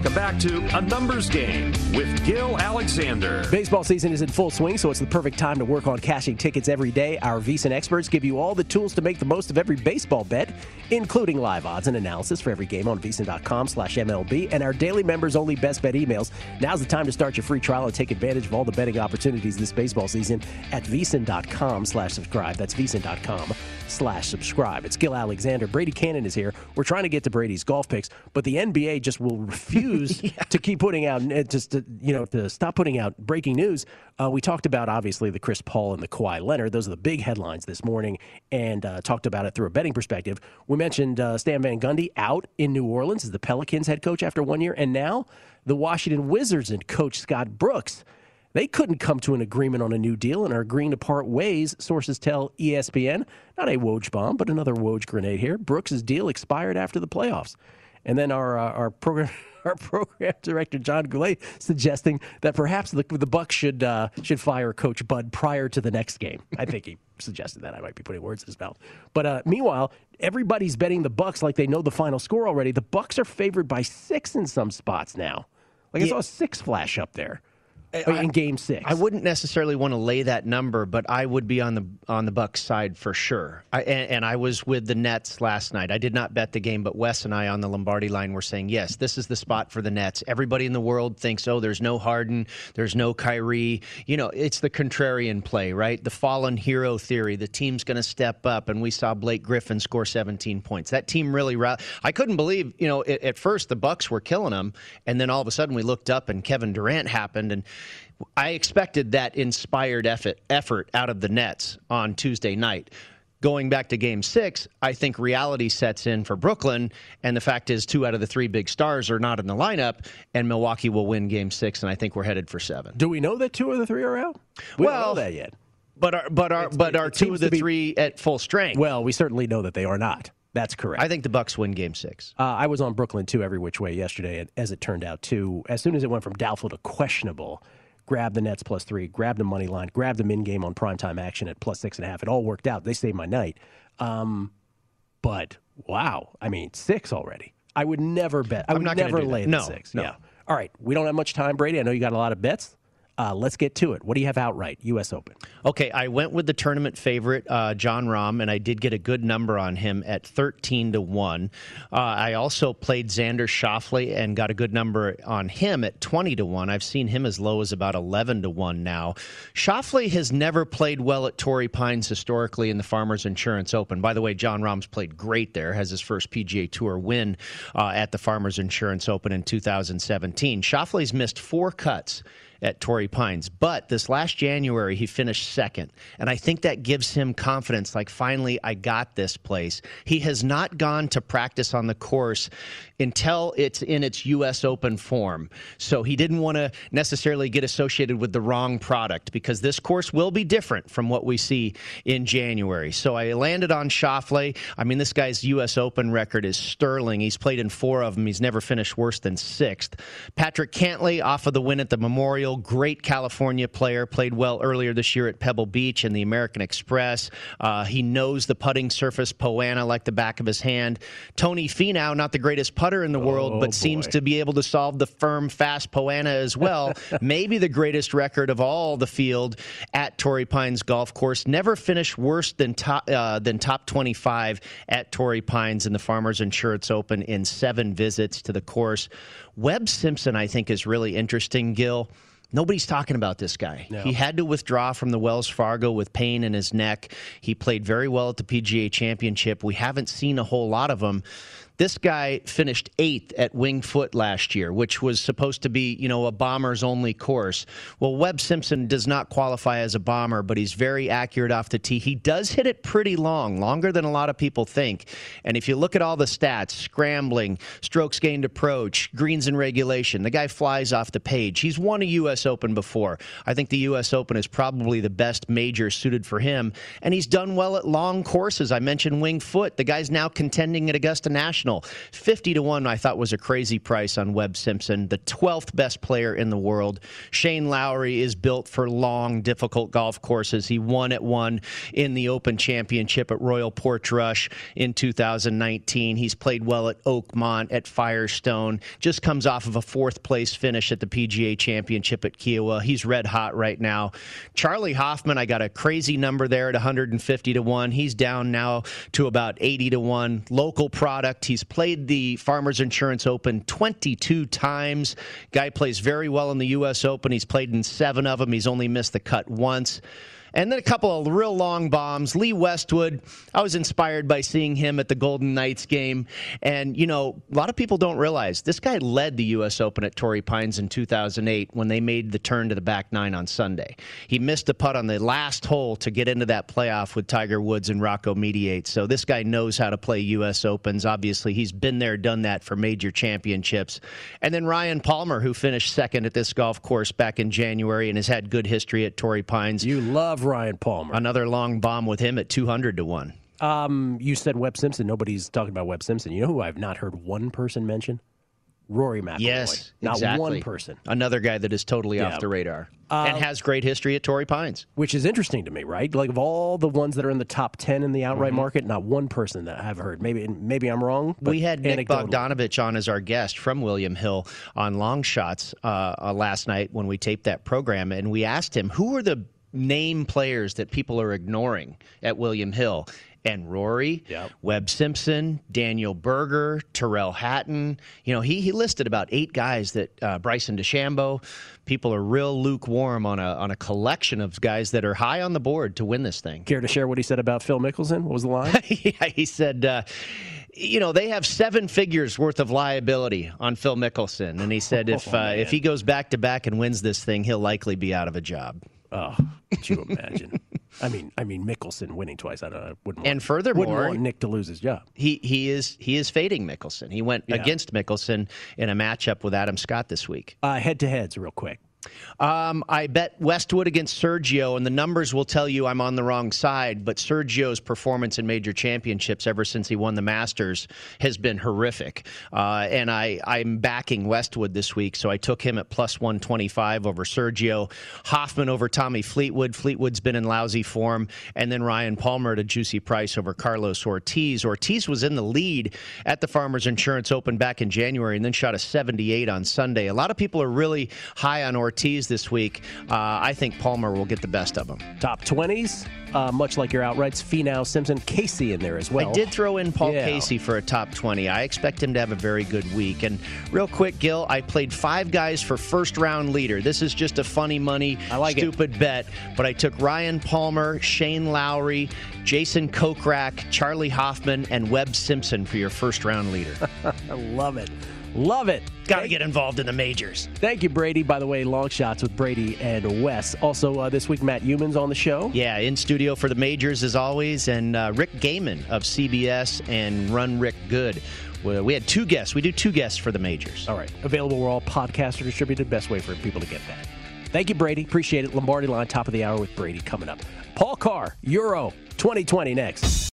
Welcome back to A Numbers Game with Gil Alexander. Baseball season is in full swing, so it's the perfect time to work on cashing tickets every day. Our VSiN experts give you all the tools to make the most of every baseball bet, including live odds and analysis for every game on VSiN.com slash MLB and our daily members only best bet emails. Now's the time to start your free trial and take advantage of all the betting opportunities this baseball season at VSiN.com slash subscribe. That's VSiN.com slash subscribe. It's Gil Alexander. Brady Cannon is here. We're trying to get to Brady's golf picks, but the NBA just will <laughs> refuse refuse <laughs> yeah. to keep putting out, uh, just to, you know, to stop putting out breaking news. Uh, we talked about obviously the Chris Paul and the Kawhi Leonard; those are the big headlines this morning, and uh, talked about it through a betting perspective. We mentioned uh, Stan Van Gundy out in New Orleans as the Pelicans head coach after one year, and now the Washington Wizards and coach Scott Brooks. They couldn't come to an agreement on a new deal and are agreeing to part ways, sources tell ESPN. Not a Woj bomb, but another Woj grenade here. Brooks' deal expired after the playoffs. And then our uh, our program <laughs> our program director John Goulet suggesting that perhaps the the Bucks should uh, should fire Coach Bud prior to the next game. I think he <laughs> suggested that. I might be putting words in his mouth. But uh, meanwhile, everybody's betting the Bucks like they know the final score already. The Bucks are favored by six in some spots now. Like I saw a six flash up there in Game Six. I wouldn't necessarily want to lay that number, but I would be on the on the Bucks side for sure. I, and, and, I was with the Nets last night. I did not bet the game, but Wes and I on the Lombardi line were saying yes, this is the spot for the Nets. Everybody in the world thinks, oh, there's no Harden, there's no Kyrie. You know, it's the contrarian play, right? The fallen hero theory. The team's going to step up, and we saw Blake Griffin score 17 points. That team really. I couldn't believe, you know, at, at first the Bucks were killing them, and then all of a sudden we looked up and Kevin Durant happened, and I expected that inspired effort, effort out of the Nets on Tuesday night. Going back to game six, I think reality sets in for Brooklyn. And the fact is, two out of the three big stars are not in the lineup, and Milwaukee will win game six. And I think we're headed for seven. Do we know that two of the three are out? We well, don't know that yet. But are, but are, but are two of the be, three at full strength? Well, we certainly know that they are not. That's correct. I think the Bucks win Game Six. Uh, I was on Brooklyn too every which way yesterday, and as it turned out too. As soon as it went from doubtful to questionable, grabbed the Nets plus three, grabbed the money line, grabbed them in game on primetime action at plus six and a half. It all worked out. They saved my night. Um, but wow, I mean six already. I would never bet. I would never lay the no, six. No. Yeah. All right. We don't have much time, Brady. I know you got a lot of bets. Uh, let's get to it. What do you have outright? U.S. Open. Okay, I went with the tournament favorite, uh, Jon Rahm, and I did get a good number on him at 13 to 1. Uh, I also played Xander Schauffele and got a good number on him at 20 to 1. I've seen him as low as about 11 to 1 now. Schauffele has never played well at Torrey Pines historically in the Farmers Insurance Open. By the way, Jon Rahm's played great there, has his first PGA Tour win uh, at the Farmers Insurance Open in 2017. Schauffele's missed four cuts at Torrey Pines. But this last January, he finished second. And I think that gives him confidence like, finally, I got this place. He has not gone to practice on the course until it's in its U.S. Open form. So he didn't want to necessarily get associated with the wrong product because this course will be different from what we see in January. So I landed on Schauffele. I mean, this guy's U.S. Open record is sterling. He's played in four of them. He's never finished worse than sixth. Patrick Cantlay off of the win at the Memorial. Great California player. Played well earlier this year at Pebble Beach and the American Express. Uh, he knows the putting surface Poa annua like the back of his hand. Tony Finau, not the greatest putter in the world, oh, but boy. seems to be able to solve the firm, fast Poa annua as well. <laughs> Maybe the greatest record of all the field at Torrey Pines Golf Course. Never finished worse than top uh, than top 25 at Torrey Pines in the Farmers Insurance Open in seven visits to the course. Webb Simpson, I think, is really interesting. Gil. Nobody's talking about this guy. No. He had to withdraw from the Wells Fargo with pain in his neck. He played very well at the PGA Championship. We haven't seen a whole lot of him. This guy finished eighth at Winged Foot last year, which was supposed to be, you know, a bomber's only course. Well, Webb Simpson does not qualify as a bomber, but he's very accurate off the tee. He does hit it pretty long, longer than a lot of people think. And if you look at all the stats, scrambling, strokes gained approach, greens in regulation, the guy flies off the page. He's won a U.S. Open before. I think the U.S. Open is probably the best major suited for him. And he's done well at long courses. I mentioned Winged Foot. The guy's now contending at Augusta National. 50 to 1, I thought was a crazy price on Webb Simpson, the 12th best player in the world. Shane Lowry is built for long, difficult golf courses. He won at one in the Open Championship at Royal Portrush in 2019. He's played well at Oakmont, at Firestone, just comes off of a fourth place finish at the PGA Championship at Kiawah. He's red hot right now. Charlie Hoffman, I got a crazy number there at 150 to 1. He's down now to about 80 to 1. Local product. Played the Farmers Insurance Open 22 times. Guy plays very well in the U.S. Open. He's played in seven of them. He's only missed the cut once. And then a couple of real long bombs. Lee Westwood, I was inspired by seeing him at the Golden Knights game. And, you know, a lot of people don't realize this guy led the U.S. Open at Torrey Pines in 2008 when they made the turn to the back nine on Sunday. He missed a putt on the last hole to get into that playoff with Tiger Woods and Rocco Mediate. So this guy knows how to play U.S. Opens. Obviously, he's been there, done that for major championships. And then Ryan Palmer, who finished second at this golf course back in January and has had good history at Torrey Pines. You love Ryan Palmer. Another long bomb with him at 200 to 1. Um, you said Webb Simpson. Nobody's talking about Webb Simpson. You know who I've not heard one person mention? Rory McIlroy. Yes, not exactly. one person. Another guy that is totally Yeah. off the radar Uh, and has great history at Torrey Pines. Which is interesting to me, right? Like of all the ones that are in the top ten in the outright Mhm. market, not one person that I've heard. Maybe maybe I'm wrong. We had Nick Bogdanovich on as our guest from William Hill on Long Shots uh, uh, last night when we taped that program, and we asked him who are the name players that people are ignoring at William Hill. And Rory, Webb Simpson, Daniel Berger, Tyrrell Hatton. You know, he, he listed about eight guys that uh, Bryson DeChambeau. People are real lukewarm on a on a collection of guys that are high on the board to win this thing. Care to share what he said about Phil Mickelson? What was the line? <laughs> yeah, he said, uh, you know, they have seven figures worth of liability on Phil Mickelson, and he said <laughs> if Oh, uh, if he goes back to back and wins this thing, he'll likely be out of a job. Oh, could you imagine? <laughs> I mean, I mean Mickelson winning twice. I, don't, I wouldn't. And want, furthermore, wouldn't want Nick to lose his job. He he is he is fading Mickelson. He went Yeah. against Mickelson in a matchup with Adam Scott this week. Uh, head to heads, real quick. Um, I bet Westwood against Sergio, and the numbers will tell you I'm on the wrong side. But Sergio's performance in major championships ever since he won the Masters has been horrific. Uh, and I, I'm backing Westwood this week, so I took him at plus 125 over Sergio. Hoffman over Tommy Fleetwood. Fleetwood's been in lousy form. And then Ryan Palmer at a juicy price over Carlos Ortiz. Ortiz was in the lead at the Farmers Insurance Open back in January and then shot a 78 on Sunday. A lot of people are really high on Ortiz this week. Uh, I think Palmer will get the best of them. Top twenties, uh, much like your outrights. Finau, Simpson, Casey in there as well. I did throw in Paul Yeah. Casey for a top 20. I expect him to have a very good week. And real quick, Gil, I played five guys for first round leader. This is just a funny money, like it. stupid bet. But I took Ryan Palmer, Shane Lowry, Jason Kokrak, Charlie Hoffman, and Webb Simpson for your first round leader. <laughs> I love it. Love it. Got to get involved in the majors. Thank you, Brady. By the way, long shots with Brady and Wes. Also, uh, this week, Matt Youmans on the show. Yeah, in studio for the majors as always, and uh, Rick Gehman of CBS and Run Rick Good. We had two guests. We do two guests for the majors. All right. Available where all podcasts are distributed. Best way for people to get that. Thank you, Brady. Appreciate it. Lombardi line, top of the hour with Brady coming up. Paul Carr, Euro 2020 next.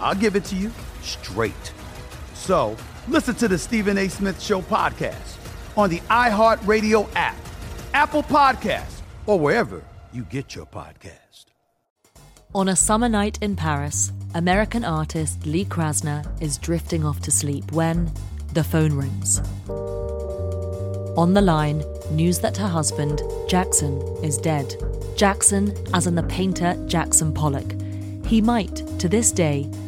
I'll give it to you straight. So listen to the Stephen A. Smith Show podcast on the iHeartRadio app, Apple Podcasts, or wherever you get your podcast. On a summer night in Paris, American artist Lee Krasner is drifting off to sleep when the phone rings. On the line, news that her husband, Jackson, is dead. Jackson, as in the painter Jackson Pollock. He might, to this day,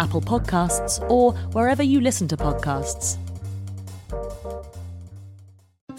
Apple Podcasts, or wherever you listen to podcasts.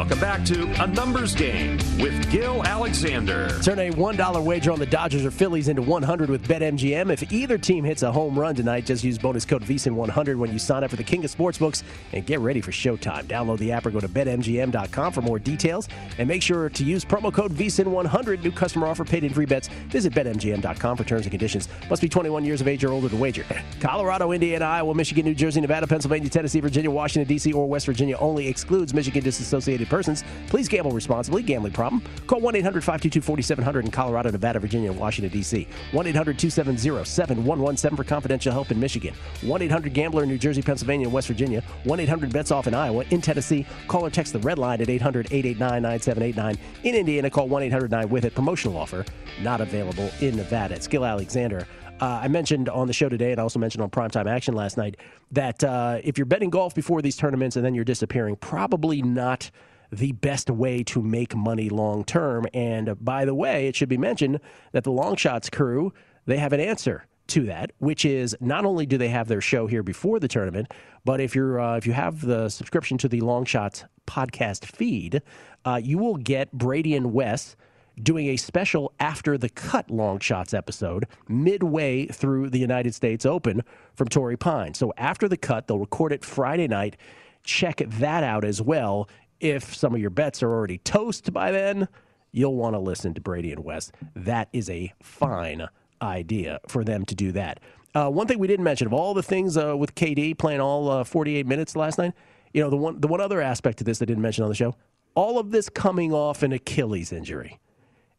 Welcome back to A Numbers Game with Gil Alexander. Turn a $1 wager on the Dodgers or Phillies into 100 with BetMGM. If either team hits a home run tonight, just use bonus code VSIN100 when you sign up for the King of Sportsbooks and get ready for showtime. Download the app or go to BetMGM.com for more details. And make sure to use promo code VSIN100. New customer offer paid in free bets. Visit BetMGM.com for terms and conditions. Must be 21 years of age or older to wager. <laughs> Colorado, Indiana, Iowa, Michigan, New Jersey, Nevada, Pennsylvania, Tennessee, Virginia, Washington, D.C., or West Virginia only excludes Michigan disassociated persons. Please gamble responsibly. Gambling problem? Call 1 800 522 4700 in Colorado, Nevada, Virginia, and Washington, D.C. 1 800 270 7117 for confidential help in Michigan. 1 800 Gambler in New Jersey, Pennsylvania, and West Virginia. 1 800 Bets Off in Iowa. In Tennessee, call or text the red line at 800 889 9789. In Indiana, call 1 800 9 with it. Promotional offer not available in Nevada. It's Gil Alexander. Uh, I mentioned on the show today, and I also mentioned on Primetime Action last night, that uh, if you're betting golf before these tournaments and then you're disappearing, probably not the best way to make money long term. And by the way, it should be mentioned that the Long Shots crew, they have an answer to that, which is not only do they have their show here before the tournament, but if you're uh, if you have the subscription to the Long Shots podcast feed, uh, you will get Brady and Wes doing a special after the cut long shots episode midway through the United States Open from Torrey Pine. So after the cut, they'll record it Friday night. Check that out as well. If some of your bets are already toast by then, you'll want to listen to Brady and West. That is a fine idea for them to do that. Uh, one thing we didn't mention of all the things uh, with KD playing all uh, 48 minutes last night, you know, the one the one other aspect to this I didn't mention on the show, all of this coming off an Achilles injury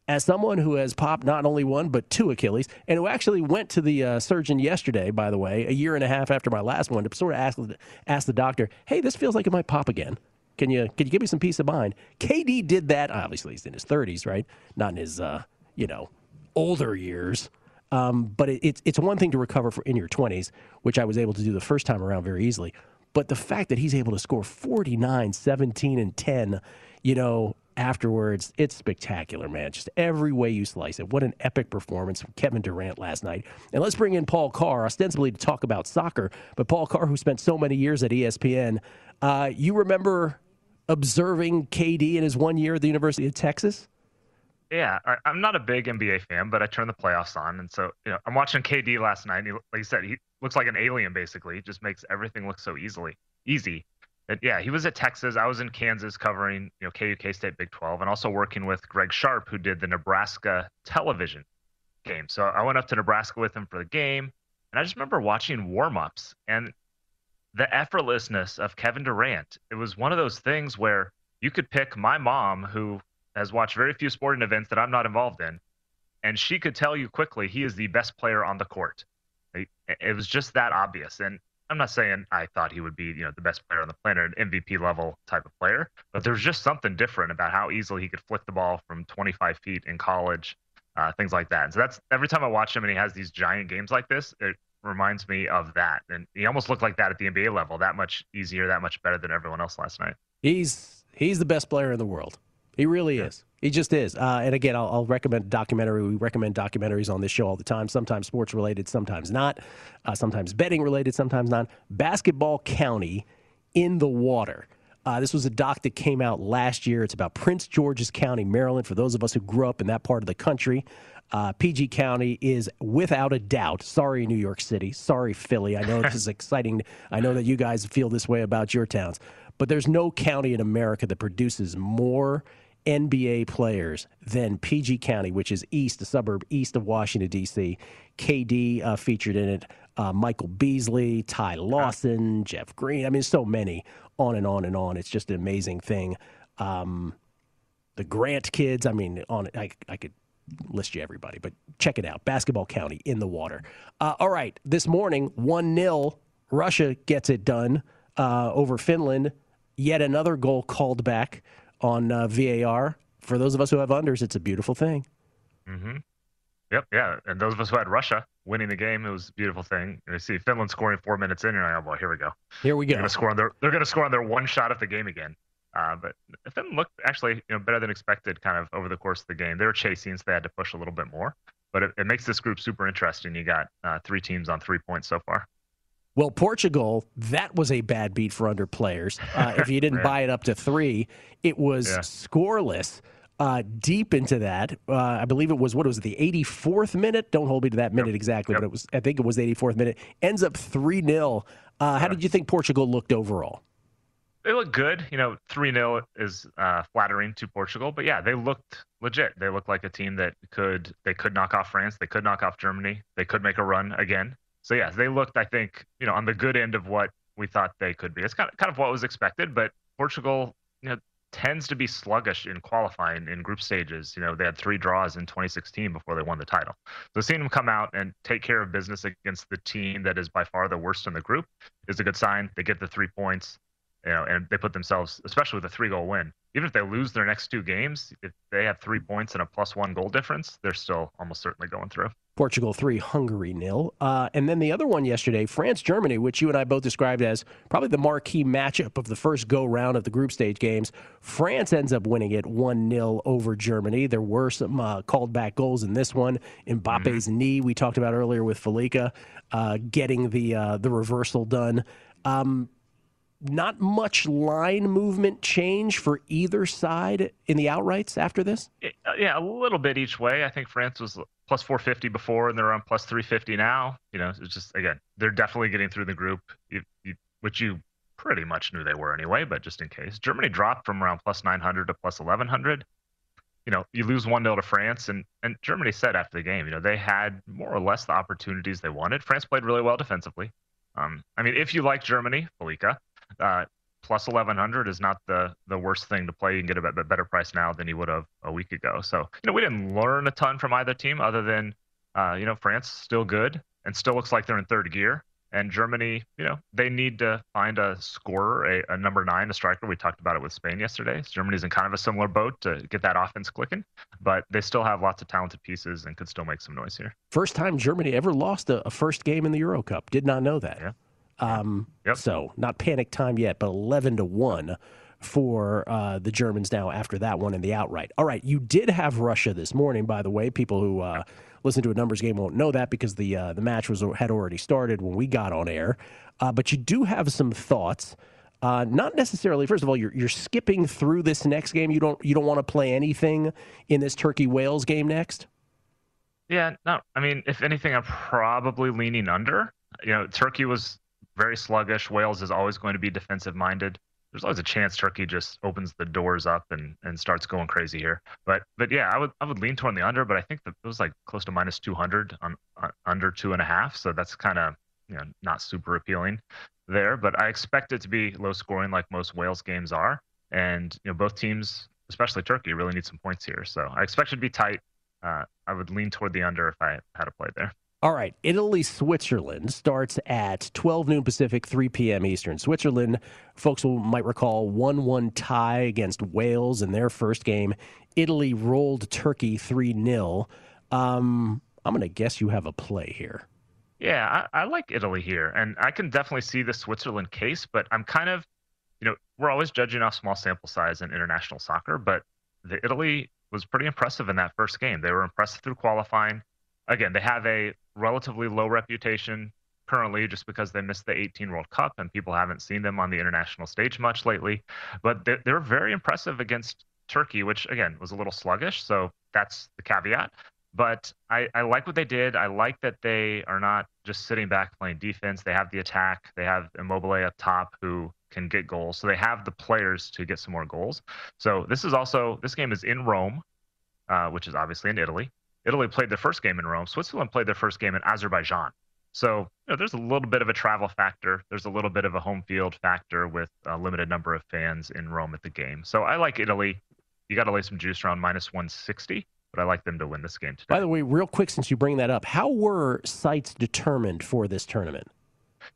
as someone who has popped not only one but two Achilles, and who actually went to the uh, surgeon yesterday, by the way, a year and a half after my last one, to sort of ask ask the doctor, "Hey, this feels like it might pop again. Can you can you give me some peace of mind?" KD did that. Obviously, he's in his 30s, right? Not in his uh, you know older years. Um, but it, it's it's one thing to recover for in your 20s, which I was able to do the first time around very easily. But the fact that he's able to score 49, 17, and 10, you know, afterwards, it's spectacular, man. Just every way you slice it. What an epic performance from Kevin Durant last night. And let's bring in Paul Carr, ostensibly to talk about soccer, but Paul Carr, who spent so many years at ESPN. Uh, you remember observing KD in his one year at the University of Texas? Yeah, I'm not a big NBA fan, but I turned the playoffs on, and so you know, I'm watching KD last night. And he, like you said, he looks like an alien. Basically, he just makes everything look so easily easy. And yeah, he was at Texas. I was in Kansas covering you know KU K State Big 12, and also working with Greg Sharp, who did the Nebraska television game. So I went up to Nebraska with him for the game, and I just remember watching warm-ups and the effortlessness of Kevin Durant. It was one of those things where you could pick my mom, who has watched very few sporting events that I'm not involved in, and she could tell you quickly he is the best player on the court. It, was just that obvious. And I'm not saying I thought he would be, you know, the best player on the planet, an MVP level type of player, but there's just something different about how easily he could flick the ball from 25 feet in college, uh, things like that. And so that's every time I watch him and he has these giant games like this, it reminds me of that. And he almost looked like that at the NBA level, that much easier, that much better than everyone else last night. He's he's the best player in the world. He really is. He just is. Uh, and again, I'll, I'll, recommend documentary. We recommend documentaries on this show all the time. Sometimes sports related, sometimes not. Uh, sometimes betting related, sometimes not. Basketball County in the water. Uh, this was a doc that came out last year. It's about Prince George's County, Maryland. For those of us who grew up in that part of the country, Uh, PG County is without a doubt. Sorry, New York City. Sorry, Philly. I know this is <laughs> exciting. I know that you guys feel this way about your towns, but there's no county in America that produces more NBA players than PG County, which is east, a suburb east of Washington, D.C. KD uh, featured in it. Uh, Michael Beasley, Ty Lawson, Jeff Green. I mean, so many. On and on and on. It's just an amazing thing. Um, the Grant kids. I mean, on I, I could list you everybody, but check it out. Basketball County in the water. Uh, all right, this morning, 1 0, Russia gets it done uh, over Finland. Yet another goal called back on uh, VAR. For those of us who have unders, it's a beautiful thing. Mm-hmm. Yep, yeah. And those of us who had Russia winning the game, it was a beautiful thing. And You see Finland scoring four minutes in, and you're like, oh, boy, here we go. Here we go. They're going to score on their, they're going to score on their one shot of the game again. Uh, but Finland looked actually you know better than expected kind of over the course of the game. They were chasing, so they had to push a little bit more. But it, it makes this group super interesting. You got uh, three teams on three points so far. Well, Portugal, that was a bad beat for under players. Uh, if you <laughs> didn't buy it up to three, it was Yeah. scoreless. Uh, deep into that, uh, I believe it was what was it, the 84th minute. Don't hold me to that minute exactly, but it was. I think it was the 84th minute. Ends up three 0 uh, How did you think Portugal looked overall? They look good. You know, 3 0 is uh, flattering to Portugal, but yeah, they looked legit. They looked like a team that could they could knock off France, they could knock off Germany, they could make a run again. So yeah, they looked, I think, you know, on the good end of what we thought they could be. It's kind of kind of what was expected, but Portugal, you know, tends to be sluggish in qualifying in group stages. You know, they had three draws in 2016 before they won the title. So seeing them come out and take care of business against the team that is by far the worst in the group is a good sign. They get the three points you know, and they put themselves, especially with a three goal win. Even if they lose their next two games, if they have three points and a plus one goal difference, they're still almost certainly going through. Portugal three, Hungary nil, uh, and then the other one yesterday, France Germany, which you and I both described as probably the marquee matchup of the first go round of the group stage games. France ends up winning it one 0 over Germany. There were some uh, called back goals in this one. Mbappe's knee, we talked about earlier with Felica, uh, getting the uh, the reversal done. Um, not much line movement change for either side in the outrights after this. Uh, Yeah, a little bit each way. I think France was plus 450 before, and they're on plus 350 now. You know, it's just again, they're definitely getting through the group, which you pretty much knew they were anyway. But just in case, Germany dropped from around plus 900 to plus 1100. You know, you lose one 0 to France, and and Germany said after the game, you know, they had more or less the opportunities they wanted. France played really well defensively. Um, I mean, if you like Germany, Felica, uh, plus 1100 is not the the worst thing to play. You can get a better price now than you would have a week ago. So you know we didn't learn a ton from either team, other than uh, you know France still good and still looks like they're in third gear. And Germany, you know, they need to find a scorer, a, a number nine, a striker. We talked about it with Spain yesterday. So Germany's in kind of a similar boat to get that offense clicking, but they still have lots of talented pieces and could still make some noise here. First time Germany ever lost a, a first game in the Euro Cup. Did not know that. Yeah. Um, So not panic time yet, but eleven to one for uh, the Germans now after that one in the outright. All right, you did have Russia this morning, by the way. People who uh, listen to a numbers game won't know that because the uh, the match was had already started when we got on air. Uh, but you do have some thoughts. Uh, not necessarily. First of all, you're you're skipping through this next game. You don't you don't want to play anything in this Turkey Wales game next. Yeah, no. I mean, if anything, I'm probably leaning under. You know, Turkey was very sluggish. Wales is always going to be defensive minded. There's always a chance Turkey just opens the doors up and, and starts going crazy here. But but yeah, I would I would lean toward the under, but I think that it was like close to minus 200 on, on under two and a half. So that's kind of you know not super appealing there. But I expect it to be low scoring like most Wales games are. And you know both teams, especially Turkey, really need some points here. So I expect it to be tight. Uh, I would lean toward the under if I had to play there. All right, Italy Switzerland starts at 12 noon Pacific, 3 p.m. Eastern. Switzerland, folks will might recall, 1 1 tie against Wales in their first game. Italy rolled Turkey 3 0. Um, I'm going to guess you have a play here. Yeah, I, I like Italy here, and I can definitely see the Switzerland case, but I'm kind of, you know, we're always judging off small sample size in international soccer, but the Italy was pretty impressive in that first game. They were impressive through qualifying. Again, they have a relatively low reputation currently just because they missed the 18 World Cup and people haven't seen them on the international stage much lately. But they're, they're very impressive against Turkey, which again was a little sluggish. So that's the caveat. But I, I like what they did. I like that they are not just sitting back playing defense. They have the attack. They have Immobile up top who can get goals. So they have the players to get some more goals. So this is also this game is in Rome, uh, which is obviously in Italy. Italy played their first game in Rome. Switzerland played their first game in Azerbaijan. So you know, there's a little bit of a travel factor. There's a little bit of a home field factor with a limited number of fans in Rome at the game. So I like Italy. You got to lay some juice around minus 160 but I like them to win this game today. By the way, real quick, since you bring that up, how were sites determined for this tournament?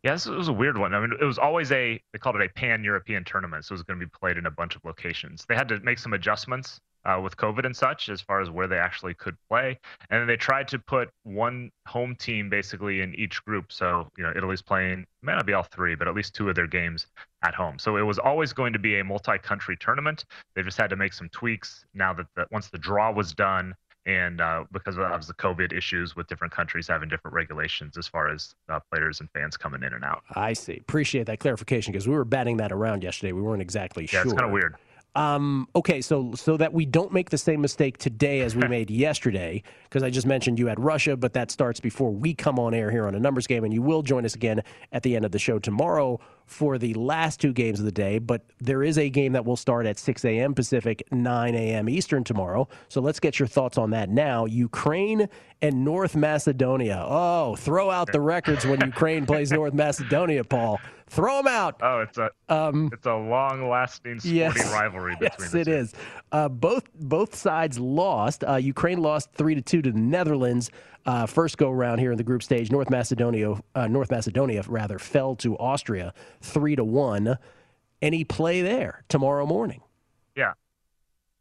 Yeah, this was a weird one. I mean, it was always a they called it a pan European tournament, so it was going to be played in a bunch of locations. They had to make some adjustments uh, with COVID and such as far as where they actually could play, and then they tried to put one home team basically in each group. So you know, Italy's playing may not be all three, but at least two of their games at home. So it was always going to be a multi-country tournament. They just had to make some tweaks now that the, once the draw was done and uh, because of the COVID issues with different countries having different regulations as far as uh, players and fans coming in and out. I see. Appreciate that clarification because we were batting that around yesterday. We weren't exactly yeah, sure. it's kind of weird. Um, okay, so so that we don't make the same mistake today as we <laughs> made yesterday, because I just mentioned you had Russia, but that starts before we come on air here on a numbers game, and you will join us again at the end of the show tomorrow for the last two games of the day. But there is a game that will start at 6 a.m. Pacific, 9 a.m. Eastern tomorrow. So let's get your thoughts on that now. Ukraine and North Macedonia. Oh, throw out the records when Ukraine <laughs> plays North Macedonia, Paul. Throw them out. Oh, it's a um, it's a long-lasting sporting yes. <laughs> rivalry between yes, the it two. is. Uh, both both sides lost. Uh, Ukraine lost three to two to the Netherlands. Uh, first go round here in the group stage. North Macedonia, uh, North Macedonia rather, fell to Austria three to one. Any play there tomorrow morning? Yeah.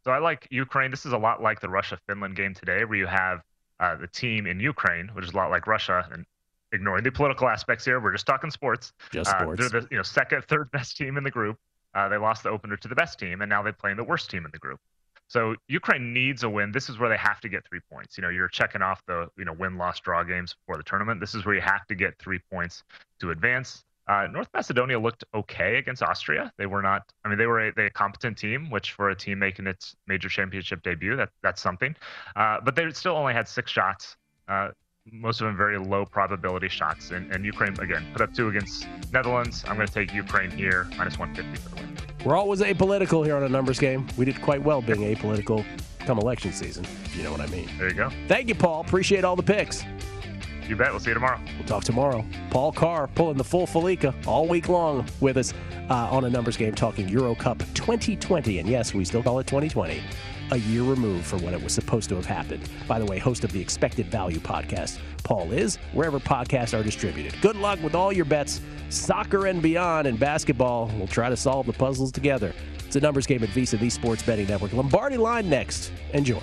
So I like Ukraine. This is a lot like the Russia Finland game today, where you have uh, the team in Ukraine, which is a lot like Russia, and ignoring the political aspects here, we're just talking sports. Just Uh, sports. they're the you know second, <laughs> third best team in the group. Uh, they lost the opener to the best team, and now they're playing the worst team in the group. So Ukraine needs a win. This is where they have to get three points. You know, you're checking off the you know win, loss, draw games before the tournament. This is where you have to get three points to advance. Uh, North Macedonia looked okay against Austria. They were not. I mean, they were a, they a competent team, which for a team making its major championship debut, that that's something. Uh, but they still only had six shots. Uh, most of them very low probability shots. And, and Ukraine again put up two against Netherlands. I'm going to take Ukraine here minus 150 for the win. We're always apolitical here on a numbers game. We did quite well being apolitical come election season, if you know what I mean. There you go. Thank you, Paul. Appreciate all the picks. You bet. We'll see you tomorrow. We'll talk tomorrow. Paul Carr pulling the full Felica all week long with us uh, on a numbers game talking Euro Cup 2020. And yes, we still call it 2020, a year removed from when it was supposed to have happened. By the way, host of the Expected Value podcast, Paul is wherever podcasts are distributed. Good luck with all your bets, soccer and beyond, and basketball. We'll try to solve the puzzles together. It's a numbers game at VSiN, the Sports Betting Network. Lombardi line next. Enjoy.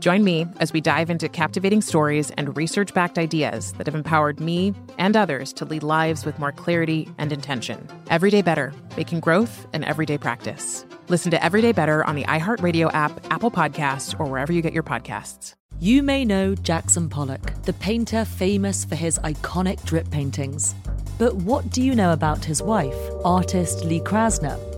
Join me as we dive into captivating stories and research backed ideas that have empowered me and others to lead lives with more clarity and intention. Everyday Better, making growth an everyday practice. Listen to Everyday Better on the iHeartRadio app, Apple Podcasts, or wherever you get your podcasts. You may know Jackson Pollock, the painter famous for his iconic drip paintings. But what do you know about his wife, artist Lee Krasner?